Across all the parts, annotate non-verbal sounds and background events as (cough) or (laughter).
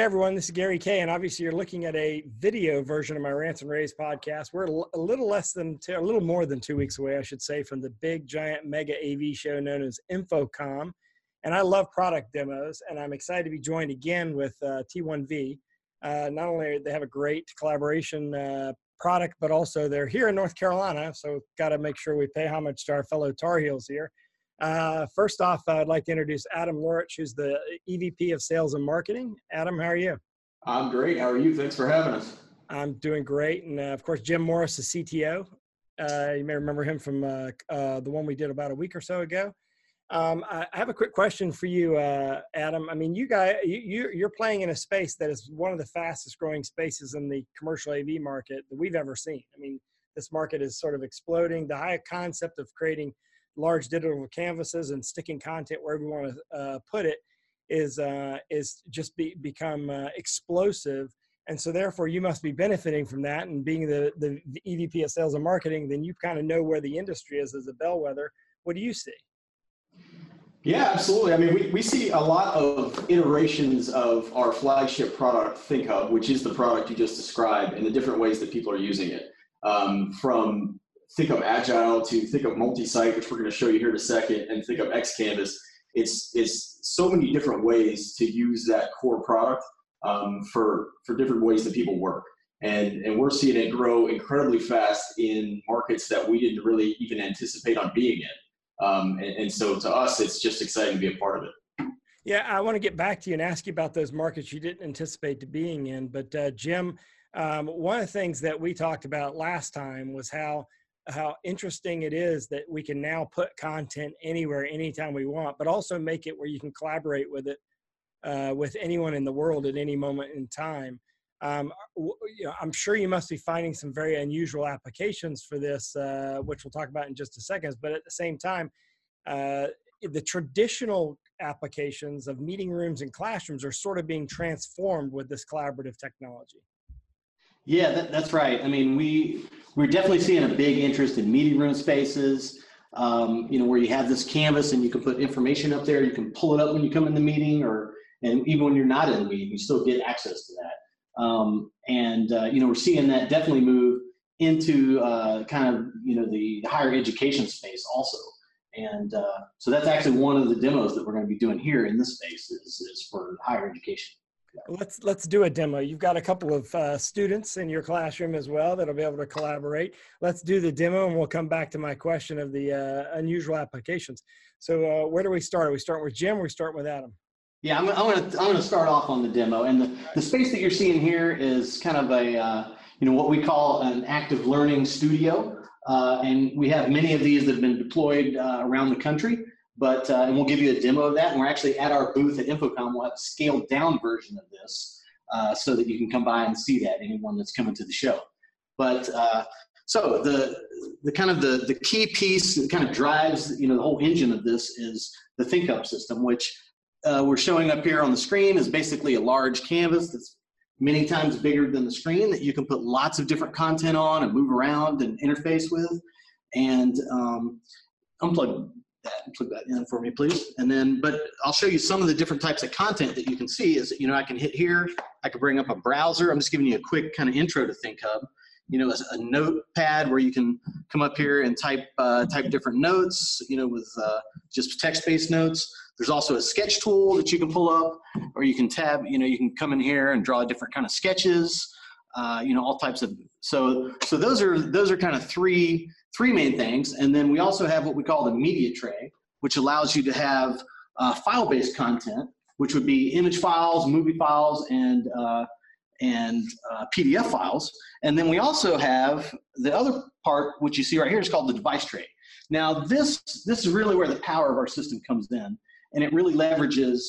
Hey everyone, this is Gary Kayye, and obviously you're looking at a video version of my Rants and Raves podcast. We're a little less than, two, a little more than two weeks away, I should say, from the big giant mega AV show known as InfoComm. And I love product demos, and I'm excited to be joined again with uh, T1V. Uh, not only they have a great collaboration uh, product, but also they're here in North Carolina, so got to make sure we pay homage to our fellow Tar Heels here. Uh, first off, I'd like to introduce Adam Loritsch, who's the EVP of Sales and Marketing. Adam, how are you? I'm great. How are you? Thanks for having us. I'm doing great. And uh, of course, Jim Morris, the CTO. Uh, you may remember him from uh, uh, the one we did about a week or so ago. Um, I have a quick question for you, uh, Adam. I mean, you guys, you, you're playing in a space that is one of the fastest growing spaces in the commercial AV market that we've ever seen. I mean, this market is sort of exploding. The high concept of creating large digital canvases and sticking content wherever you want to uh, put it is uh, is just be, become uh, explosive. And so therefore you must be benefiting from that and being the, the, the EVP of sales and marketing, then you kind of know where the industry is as a bellwether. What do you see? Yeah, absolutely. I mean, we, we see a lot of iterations of our flagship product, ThinkHub, which is the product you just described, and the different ways that people are using it. Um, from ThinkHub Agile to ThinkHub multi-site, which we're going to show you here in a second, and ThinkHub XCanvas. It's it's so many different ways to use that core product um, for for different ways that people work, and and we're seeing it grow incredibly fast in markets that we didn't really even anticipate on being in. Um, and, and so to us, it's just exciting to be a part of it. Yeah, I want to get back to you and ask you about those markets you didn't anticipate to being in. But uh, Jim, um, one of the things that we talked about last time was how how interesting it is that we can now put content anywhere, anytime we want, but also make it where you can collaborate with it uh, with anyone in the world at any moment in time. Um, you know, I'm sure you must be finding some very unusual applications for this, uh, which we'll talk about in just a second. But at the same time, uh, the traditional applications of meeting rooms and classrooms are sort of being transformed with this collaborative technology. Yeah, that, that's right. I mean, we we're definitely seeing a big interest in meeting room spaces. Um, you know, where you have this canvas and you can put information up there. You can pull it up when you come in the meeting, or and even when you're not in the meeting, you still get access to that. Um, and uh, you know, we're seeing that definitely move into uh, kind of you know the higher education space also. And uh, so that's actually one of the demos that we're going to be doing here in this space is, is for higher education. Let's let's do a demo. You've got a couple of uh, students in your classroom as well that'll be able to collaborate. Let's do the demo, and we'll come back to my question of the uh, unusual applications. So, uh, where do we start? Are we start with Jim? Or we start with Adam? Yeah, I'm, I'm gonna I'm gonna start off on the demo, and the, the space that you're seeing here is kind of a uh, you know what we call an active learning studio, uh, and we have many of these that have been deployed uh, around the country. But uh, and we'll give you a demo of that. And we're actually at our booth at InfoComm. We'll have a scaled down version of this uh, so that you can come by and see that. Anyone that's coming to the show. But uh, so the the kind of the the key piece that kind of drives you know the whole engine of this is the ThinkHub system, which uh, we're showing up here on the screen is basically a large canvas that's many times bigger than the screen that you can put lots of different content on and move around and interface with. And um, unplug that and plug that in for me, please. And then, but I'll show you some of the different types of content that you can see is, you know, I can hit here, I can bring up a browser. I'm just giving you a quick kind of intro to ThinkHub. You know, as a notepad where you can come up here and type uh, type different notes, you know, with uh, just text-based notes. There's also a sketch tool that you can pull up, or you can tab, you know, you can come in here and draw different kind of sketches, uh, you know, all types of, so, so those are, those are kind of three three main things. And then we also have what we call the media tray, which allows you to have uh, file-based content, which would be image files, movie files, and uh, and uh, PDF files. And then we also have the other part, which you see right here, is called the device tray. Now this this is really where the power of our system comes in, and it really leverages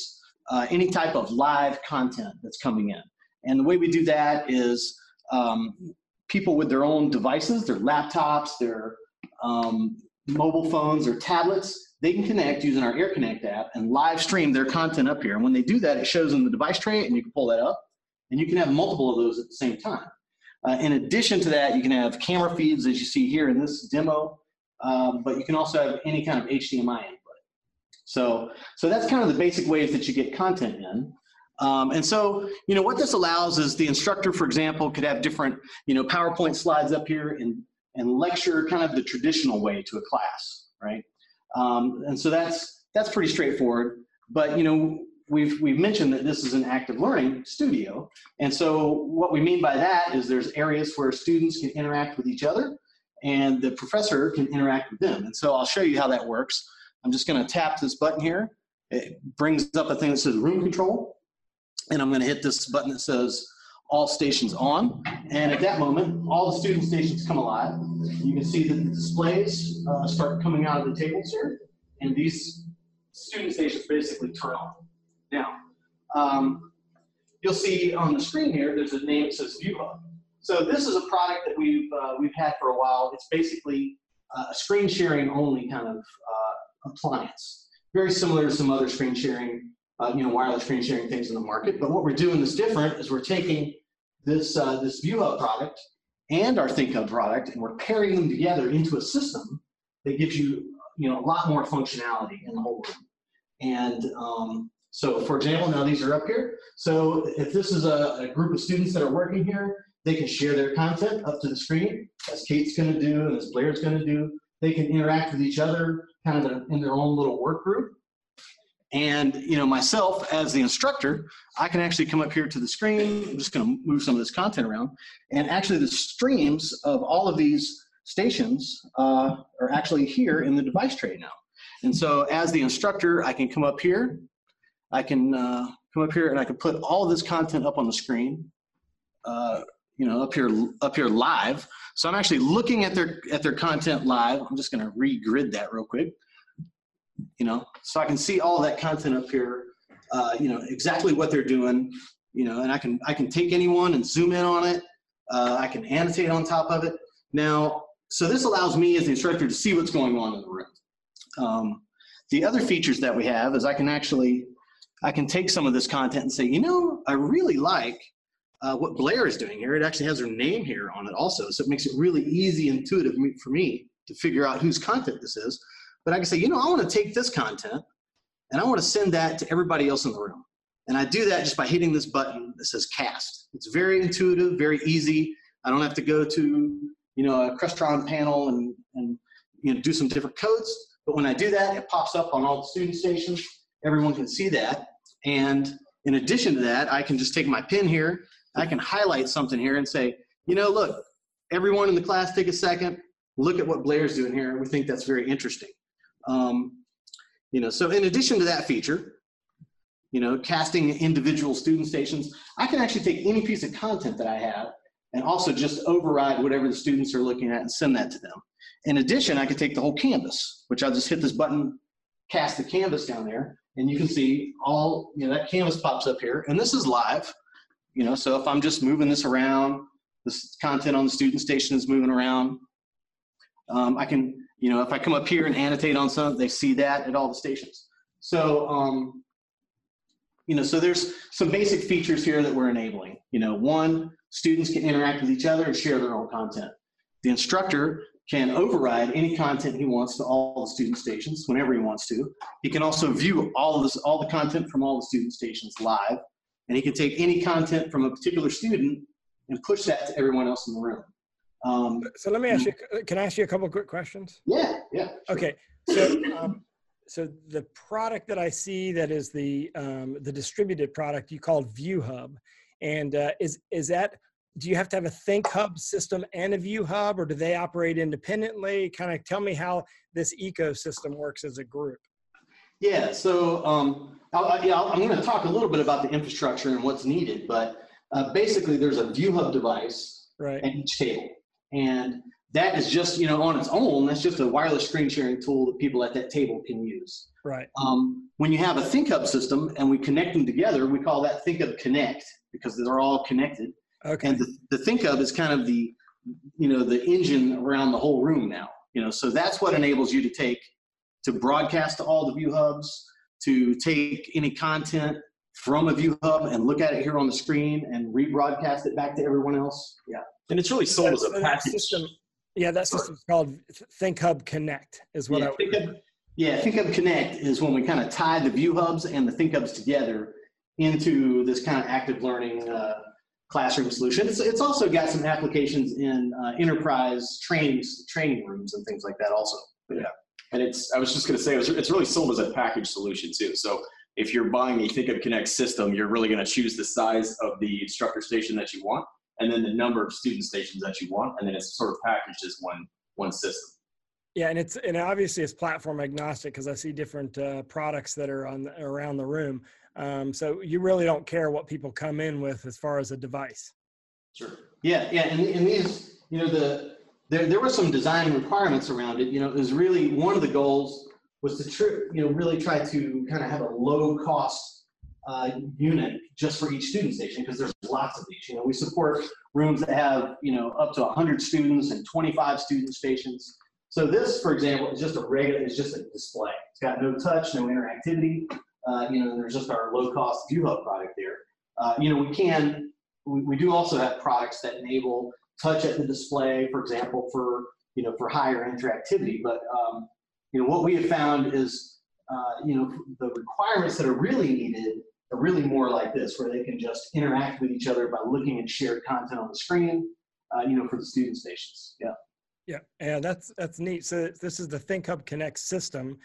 uh, any type of live content that's coming in. And the way we do that is um, people with their own devices, their laptops, their um, mobile phones or tablets, they can connect using our AirConnect app and live stream their content up here. And when they do that, it shows in the device tray and you can pull that up and you can have multiple of those at the same time. Uh, in addition to that, you can have camera feeds as you see here in this demo, um, but you can also have any kind of HDMI input. So, so that's kind of the basic ways that you get content in. Um, and so, you know, what this allows is the instructor, for example, could have different, you know, PowerPoint slides up here and, and lecture kind of the traditional way to a class, right? Um, and so that's, that's pretty straightforward. But, you know, we've, we've mentioned that this is an active learning studio. And so what we mean by that is there's areas where students can interact with each other and the professor can interact with them. And so I'll show you how that works. I'm just gonna tap this button here. It brings up a thing that says room control and I'm going to hit this button that says all stations on. And at that moment, all the student stations come alive. You can see that the displays uh, start coming out of the tables here, and these student stations basically turn on. Now, um, you'll see on the screen here, there's a name that says ViewHub. So this is a product that we've, uh, we've had for a while. It's basically uh, a screen sharing only kind of uh, appliance. Very similar to some other screen sharing uh, you know, wireless screen sharing things in the market. But what we're doing that's different is we're taking this, uh, this ViewHub product and our ThinkHub product, and we're pairing them together into a system that gives you, you know, a lot more functionality in the whole room. And um, so, for example, now these are up here. So if this is a, a group of students that are working here, they can share their content up to the screen, as Kate's going to do and as Blair's going to do. They can interact with each other kind of in their own little work group. And you know, myself as the instructor, I can actually come up here to the screen. I'm just going to move some of this content around, and actually, the streams of all of these stations uh, are actually here in the device tray now. And so, as the instructor, I can come up here. I can uh, come up here and I can put all of this content up on the screen. Uh, you know, up here, up here live. So I'm actually looking at their at their content live. I'm just going to regrid that real quick you know, so I can see all that content up here, uh, you know, exactly what they're doing, you know, and I can, I can take anyone and zoom in on it. Uh, I can annotate on top of it. Now, so this allows me as the instructor to see what's going on in the room. Um, the other features that we have is I can actually, I can take some of this content and say, you know, I really like uh, what Blair is doing here. It actually has her name here on it also, so it makes it really easy, intuitive for me to figure out whose content this is. But I can say, you know, I want to take this content and I want to send that to everybody else in the room. And I do that just by hitting this button that says cast. It's very intuitive, very easy. I don't have to go to, you know, a Crestron panel and, and you know, do some different codes. But when I do that, it pops up on all the student stations. Everyone can see that. And in addition to that, I can just take my pen here. I can highlight something here and say, you know, look, everyone in the class take a second, look at what Blair's doing here. We think that's very interesting. Um, you know, so in addition to that feature, you know, casting individual student stations, I can actually take any piece of content that I have and also just override whatever the students are looking at and send that to them. In addition, I can take the whole canvas, which I'll just hit this button, cast the canvas down there, and you can see all, you know, that canvas pops up here, and this is live, you know, so if I'm just moving this around, this content on the student station is moving around, um, I can you know, if I come up here and annotate on something, they see that at all the stations. So, um, you know, so there's some basic features here that we're enabling. You know, one, students can interact with each other and share their own content. The instructor can override any content he wants to all the student stations whenever he wants to. He can also view all of this, all the content from all the student stations live, and he can take any content from a particular student and push that to everyone else in the room. Um, so let me ask you, can I ask you a couple quick questions? Yeah, yeah. Sure. Okay, so um, so the product that I see that is the um, the distributed product you called ViewHub, and uh, is is that do you have to have a ThinkHub system and a ViewHub, or do they operate independently? Kind of tell me how this ecosystem works as a group. Yeah, so um, i yeah, I'm going to talk a little bit about the infrastructure and what's needed, but uh, basically there's a ViewHub device right. at each table. And that is just, you know, on its own, that's just a wireless screen sharing tool that people at that table can use. Right. Um, when you have a ThinkHub system and we connect them together, we call that ThinkHub Connect because they're all connected. Okay. And the, the ThinkHub is kind of the, you know, the engine around the whole room now. You know, so that's what enables you to take, to broadcast to all the ViewHubs, to take any content from a ViewHub and look at it here on the screen and rebroadcast it back to everyone else. Yeah. And it's really sold as a package. System, yeah, that system's called ThinkHub Connect, is what yeah, I would. yeah, ThinkHub Connect is when we kind of tie the ViewHubs and the ThinkHubs together into this kind of active learning uh, classroom solution. It's, it's also got some applications in uh, enterprise trainings, training rooms and things like that also. Yeah. And it's, I was just going to say, it's, it's really sold as a package solution too. So if you're buying a ThinkHub Connect system, you're really going to choose the size of the instructor station that you want, and then the number of student stations that you want, and then it's sort of packaged as one one system. Yeah, and it's and obviously it's platform agnostic because I see different uh, products that are on around the room. Um, so you really don't care what people come in with as far as a device. Sure. Yeah, yeah, and, and these, you know, the there there were some design requirements around it. You know, it was really one of the goals was to tr- you know really try to kind of have a low cost uh, unit just for each student station because there's lots of these. You know, we support rooms that have you know up to 100 students and 25 student stations. So this, for example, is just a regular, it's just a display. It's got no touch, no interactivity. Uh, you know, there's just our low-cost ViewHub product there. Uh, you know, we can, we, we do also have products that enable touch at the display, for example, for you know for higher interactivity. But um, you know, what we have found is, uh, you know, the requirements that are really needed are really more like this, where they can just interact with each other by looking at shared content on the screen. Uh, you know, for the student stations. Yeah. Yeah, yeah, that's that's neat. So this is the ThinkHub Connect system,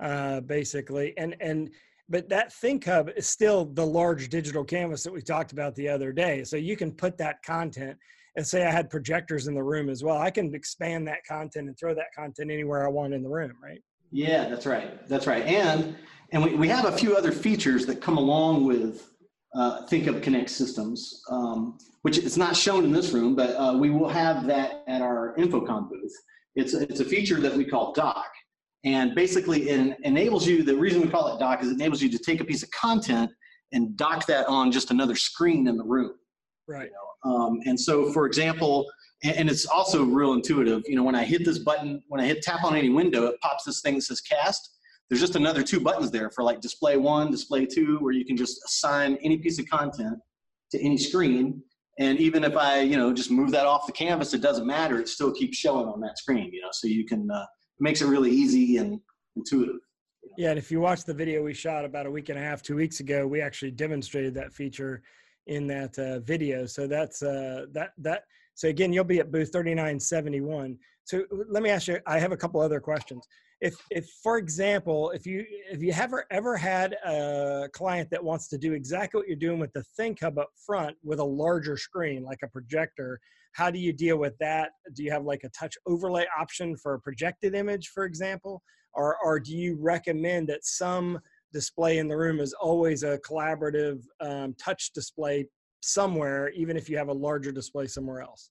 uh, basically, and and but that ThinkHub is still the large digital canvas that we talked about the other day. So you can put that content and say I had projectors in the room as well. I can expand that content and throw that content anywhere I want in the room, right? Yeah, that's right. That's right. And and we, we have a few other features that come along with uh, ThinkHub Connect systems, um, which is not shown in this room, but uh, we will have that at our InfoComm booth. It's a, it's a feature that we call Doc. And basically, it enables you, the reason we call it Doc is it enables you to take a piece of content and dock that on just another screen in the room. Right. You know? Um, and so, for example, and, and it's also real intuitive. You know, when I hit this button, when I hit tap on any window, it pops this thing that says cast there's just another two buttons there for like display one, display two, where you can just assign any piece of content to any screen. And even if I, you know, just move that off the canvas, it doesn't matter. It still keeps showing on that screen, you know, so you can, uh, it makes it really easy and intuitive. Yeah, and if you watch the video we shot about a week and a half, two weeks ago, we actually demonstrated that feature in that uh, video. So that's uh, that that. So again, you'll be at booth 3971. So let me ask you. I have a couple other questions if if for example if you if you ever ever had a client that wants to do exactly what you're doing with the ThinkHub up front with a larger screen like a projector how do you deal with that do you have like a touch overlay option for a projected image for example or or do you recommend that some display in the room is always a collaborative um, touch display somewhere even if you have a larger display somewhere else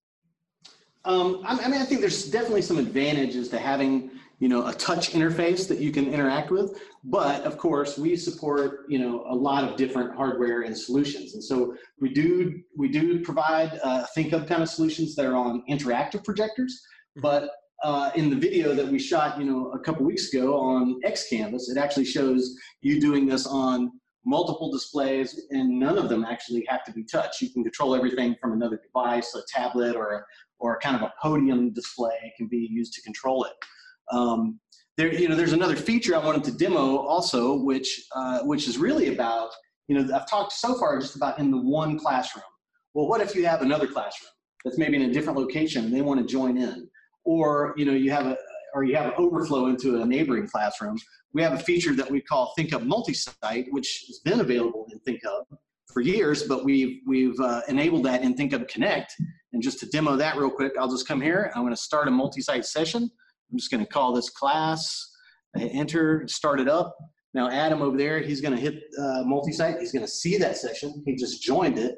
um, I mean, I think there's definitely some advantages to having you know, a touch interface that you can interact with. But of course, we support, you know, a lot of different hardware and solutions. And so we do, we do provide uh, of kind of solutions that are on interactive projectors. Mm-hmm. But uh, in the video that we shot, you know, a couple weeks ago on X Canvas, it actually shows you doing this on multiple displays and none of them actually have to be touched. You can control everything from another device, a tablet or, or kind of a podium display can be used to control it. Um, there, you know, there's another feature I wanted to demo also, which uh, which is really about, you know, I've talked so far just about in the one classroom. Well, what if you have another classroom that's maybe in a different location and they want to join in, or you know, you have a or you have an overflow into a neighboring classroom. We have a feature that we call ThinkHub Multi-Site, which has been available in ThinkHub for years, but we've we've uh, enabled that in ThinkHub Connect. And just to demo that real quick, I'll just come here. I'm going to start a multi-site session. I'm just going to call this class, enter, start it up. Now Adam over there, he's going to hit uh, multi-site. He's going to see that session. He just joined it.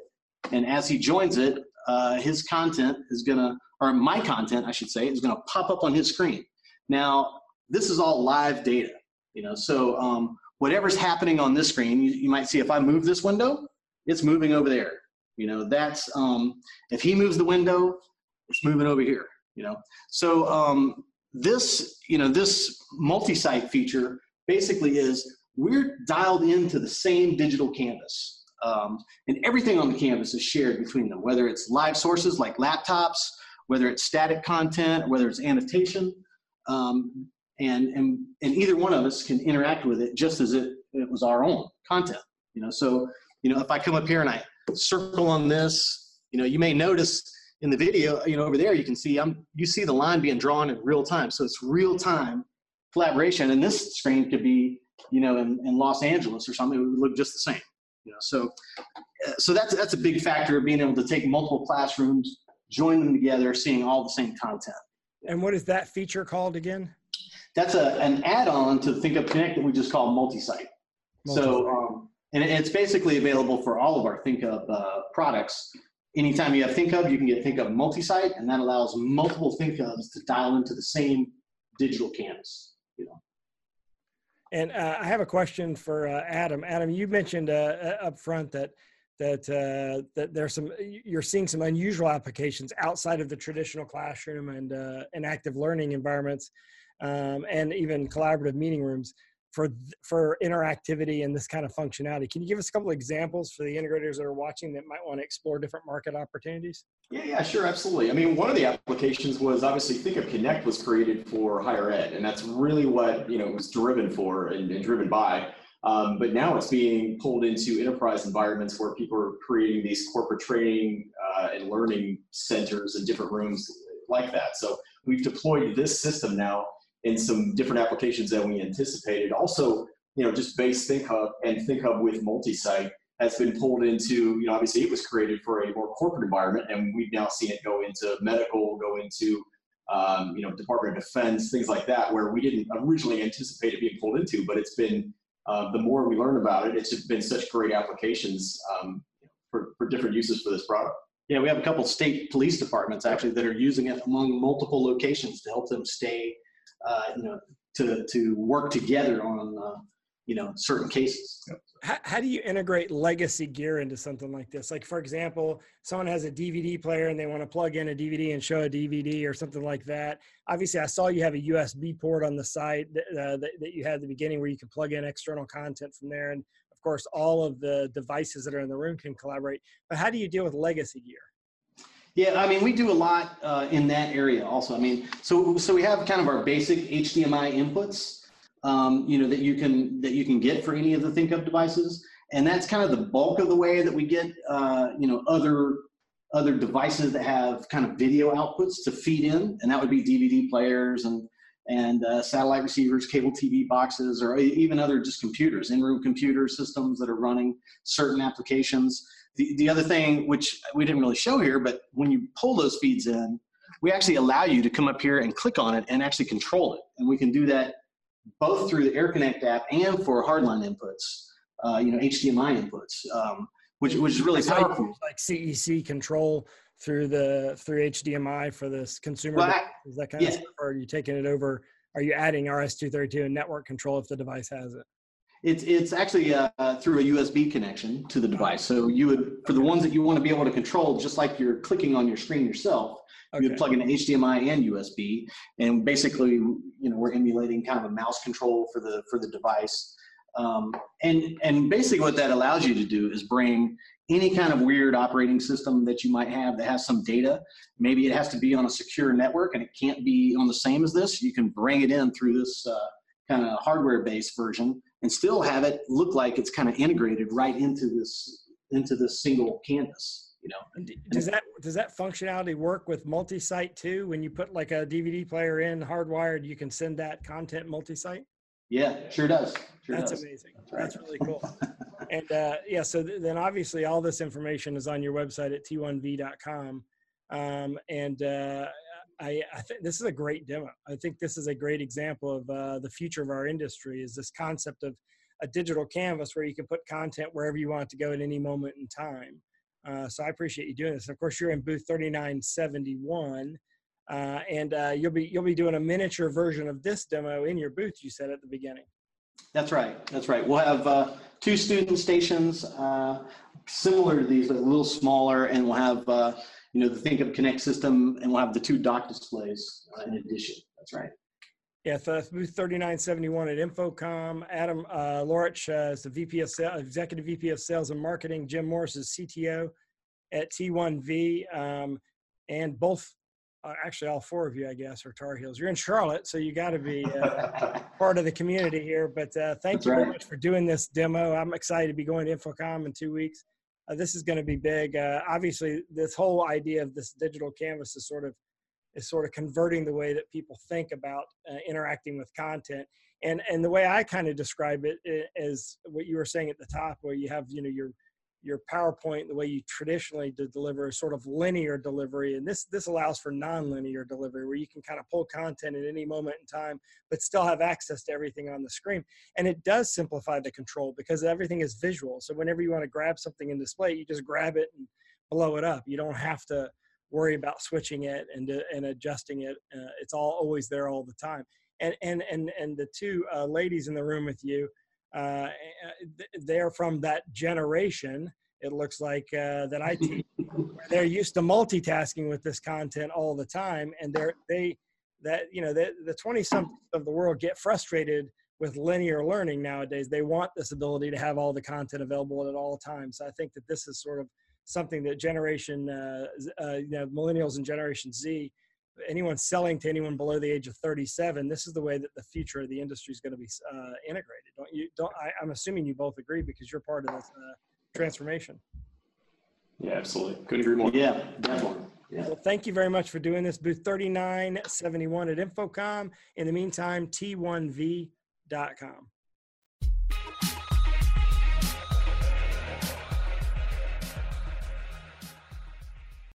And as he joins it, uh, his content is going to, or my content, I should say, is going to pop up on his screen. Now, this is all live data, you know, so um, whatever's happening on this screen, you, you, might see if I move this window, it's moving over there. You know, that's, um, if he moves the window, it's moving over here, you know. So um, this, you know, this multi-site feature basically is we're dialed into the same digital canvas. Um, and everything on the canvas is shared between them, whether it's live sources like laptops, whether it's static content, whether it's annotation. Um, and, and, and either one of us can interact with it just as it, it was our own content. You know, so you know, if I come up here and I circle on this, you know, you may notice in the video, you know, over there, you can see I'm, you see the line being drawn in real time. So it's real time collaboration. And this screen could be, you know, in, in Los Angeles or something, it would look just the same. You know, so, uh, so that's, that's a big factor of being able to take multiple classrooms, join them together, seeing all the same content. And what is that feature called again? That's a, an add-on to ThinkHub Connect that we just call multi-site. So, um, and it's basically available for all of our ThinkHub uh, products. Anytime you have ThinkHub, you can get ThinkHub multi-site, and that allows multiple ThinkHubs to dial into the same digital canvas. You know. And uh, I have a question for uh, Adam. Adam, you mentioned uh, up front that that uh, that there's some you're seeing some unusual applications outside of the traditional classroom and uh, and active learning environments, um, and even collaborative meeting rooms for for interactivity and this kind of functionality. Can you give us a couple examples for the integrators that are watching that might want to explore different market opportunities? Yeah, yeah, sure, absolutely. I mean, one of the applications was obviously ThinkHub Connect was created for higher ed, and that's really what you know it was driven for and, and driven by. Um, but now it's being pulled into enterprise environments where people are creating these corporate training uh, and learning centers and different rooms like that. So we've deployed this system now in some different applications than we anticipated. Also, you know, just base ThinkHub and ThinkHub with multi-site has been pulled into, you know, obviously it was created for a more corporate environment, and we've now seen it go into medical, go into, um, you know, Department of Defense, things like that, where we didn't originally anticipate it being pulled into, but it's been uh, the more we learn about it, it's been such great applications um, for, for different uses for this product. Yeah, we have a couple state police departments actually that are using it among multiple locations to help them stay, you know, to to work together on, uh, you know, certain cases. Yep how, how do you integrate legacy gear into something like this? Like, for example, someone has a DVD player and they want to plug in a DVD and show a DVD or something like that. Obviously, I saw you have a USB port on the site that, uh, that, that you had at the beginning where you can plug in external content from there. And of course, all of the devices that are in the room can collaborate. But how do you deal with legacy gear? Yeah, I mean, we do a lot uh, in that area also. I mean, so so we have kind of our basic HDMI inputs, um, you know, that you can that you can get for any of the ThinkHub devices, and that's kind of the bulk of the way that we get, uh, you know, other other devices that have kind of video outputs to feed in, and that would be DVD players and and uh, satellite receivers, cable TV boxes, or even other just computers, in-room computer systems that are running certain applications. The, the other thing, which we didn't really show here, but when you pull those feeds in, we actually allow you to come up here and click on it and actually control it. And we can do that both through the AirConnect app and for hardline inputs, uh, you know, HDMI inputs, um, which, which is really powerful. Like CEC control through the through HDMI for this consumer. Well, is that kind yeah. of stuff, or are you taking it over? Are you adding RS-232 and network control if the device has it? It's it's actually uh, through a USB connection to the device. So you would for the ones that you want to be able to control, just like you're clicking on your screen yourself, Okay. You plug in HDMI and USB, and basically, you know, we're emulating kind of a mouse control for the for the device. Um, and and basically, what that allows you to do is bring any kind of weird operating system that you might have that has some data. Maybe it has to be on a secure network, and it can't be on the same as this. You can bring it in through this uh, kind of hardware-based version, and still have it look like it's kind of integrated right into this into this single canvas you know. Does that does that functionality work with multi-site too? When you put like a DVD player in hardwired, you can send that content multi-site. Yeah, sure does. Sure That's does. amazing. That's, right. That's really cool. (laughs) and uh, yeah, so th- then obviously all this information is on your website at t1v.com. Um, and uh, I, I think this is a great demo. I think this is a great example of uh, the future of our industry is this concept of a digital canvas where you can put content wherever you want to go at any moment in time. Uh, so I appreciate you doing this. Of course, you're in booth 3971, uh, and uh, you'll be you'll be doing a miniature version of this demo in your booth. You said at the beginning. That's right. That's right. We'll have uh, two student stations uh, similar to these, but a little smaller, and we'll have you know the ThinkHub Connect system, and we'll have the two dock displays in addition. That's right. Yeah, so booth 3971 at InfoComm. Adam uh, Loritsch uh, is the VP of Sales, Executive VP of Sales and Marketing. Jim Morris is CTO at T1V. Um, and both uh, actually all four of you, I guess, are Tar Heels. You're in Charlotte, so you got to be uh, (laughs) part of the community here. But uh, thank That's you very much for doing this demo. I'm excited to be going to InfoComm in two weeks. Uh, this is going to be big. Uh, obviously, this whole idea of this digital canvas is sort of is sort of converting the way that people think about uh, interacting with content. And and the way I kind of describe it is what you were saying at the top, where you have you know your your PowerPoint, the way you traditionally deliver sort of linear delivery, and this this allows for non-linear delivery, where you can kind of pull content at any moment in time, but still have access to everything on the screen. And it does simplify the control because everything is visual. So whenever you want to grab something in display, you just grab it and blow it up. You don't have to worry about switching it and and adjusting it. Uh, it's all always there all the time. And and and and the two uh, ladies in the room with you, uh, they're from that generation. It looks like uh, that I teach. they're used to multitasking with this content all the time, and they're they that you know the the twenty something of the world get frustrated with linear learning nowadays. They want this ability to have all the content available at all times. So I think that this is sort of something that generation, uh, uh, you know, millennials and Generation Z, anyone selling to anyone below the age of 37, this is the way that the future of the industry is going to be uh, integrated. Don't you? Don't I, I'm assuming you both agree because you're part of this uh, transformation. Yeah, absolutely. Couldn't agree more. Yeah, definitely. Yeah. Well, thank you very much for doing this. Booth 3971 at InfoComm. In the meantime, T1V.com.